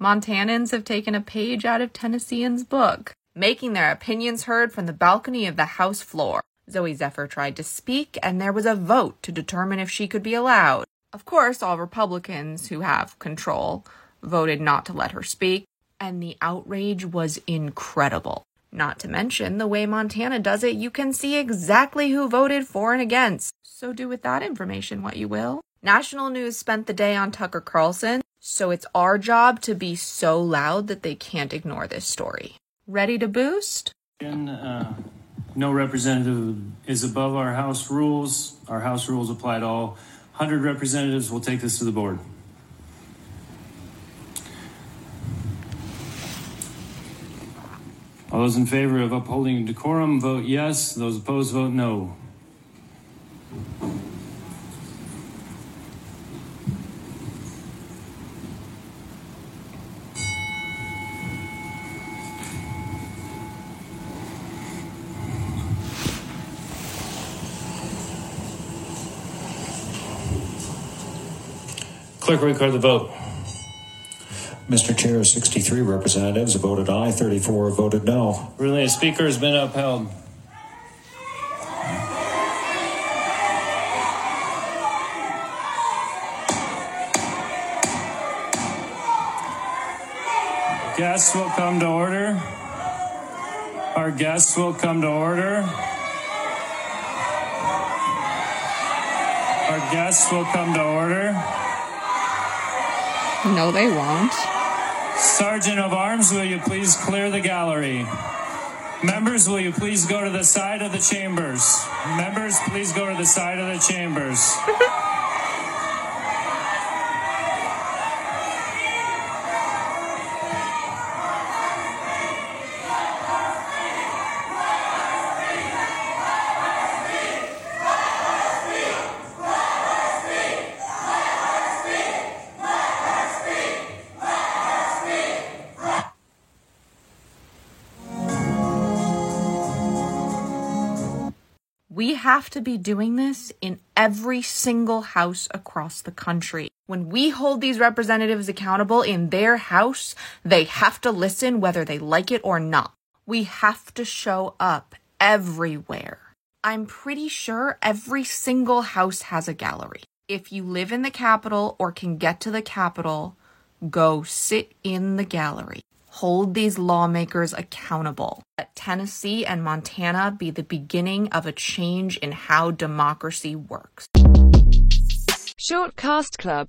Montanans have taken a page out of Tennesseans' book, making their opinions heard from the balcony of the House floor. Zooey Zephyr tried to speak, and there was a vote to determine if she could be allowed. Of course, all Republicans who have control voted not to let her speak, and the outrage was incredible. Not to mention, the way Montana does it, you can see exactly who voted for and against. So do with that information what you will. National News spent the day on Tucker Carlson, so it's our job to be so loud that they can't ignore this story. Ready to boost? And, uh, no representative is above our House rules. Our House rules apply to all 100 representatives. We'll take this to the board. All those in favor of upholding decorum vote yes. Those opposed vote no. Clerk, record the vote. Mr. Chair, 63 representatives voted aye, 34 voted no. Ruling the speaker has been upheld. Guests will come to order. Our guests will come to order. Our guests will come to order. No, they won't. Sergeant of Arms, will you please clear the gallery? Members, will you please go to the side of the chambers? Members, please go to the side of the chambers. We have to be doing this in every single house across the country. When we hold these representatives accountable in their house, they have to listen whether they like it or not. We have to show up everywhere. I'm pretty sure every single house has a gallery. If you live in the capital or can get to the capital, go sit in the gallery. Hold these lawmakers accountable. Let Tennessee and Montana be the beginning of a change in how democracy works. Shortcast Club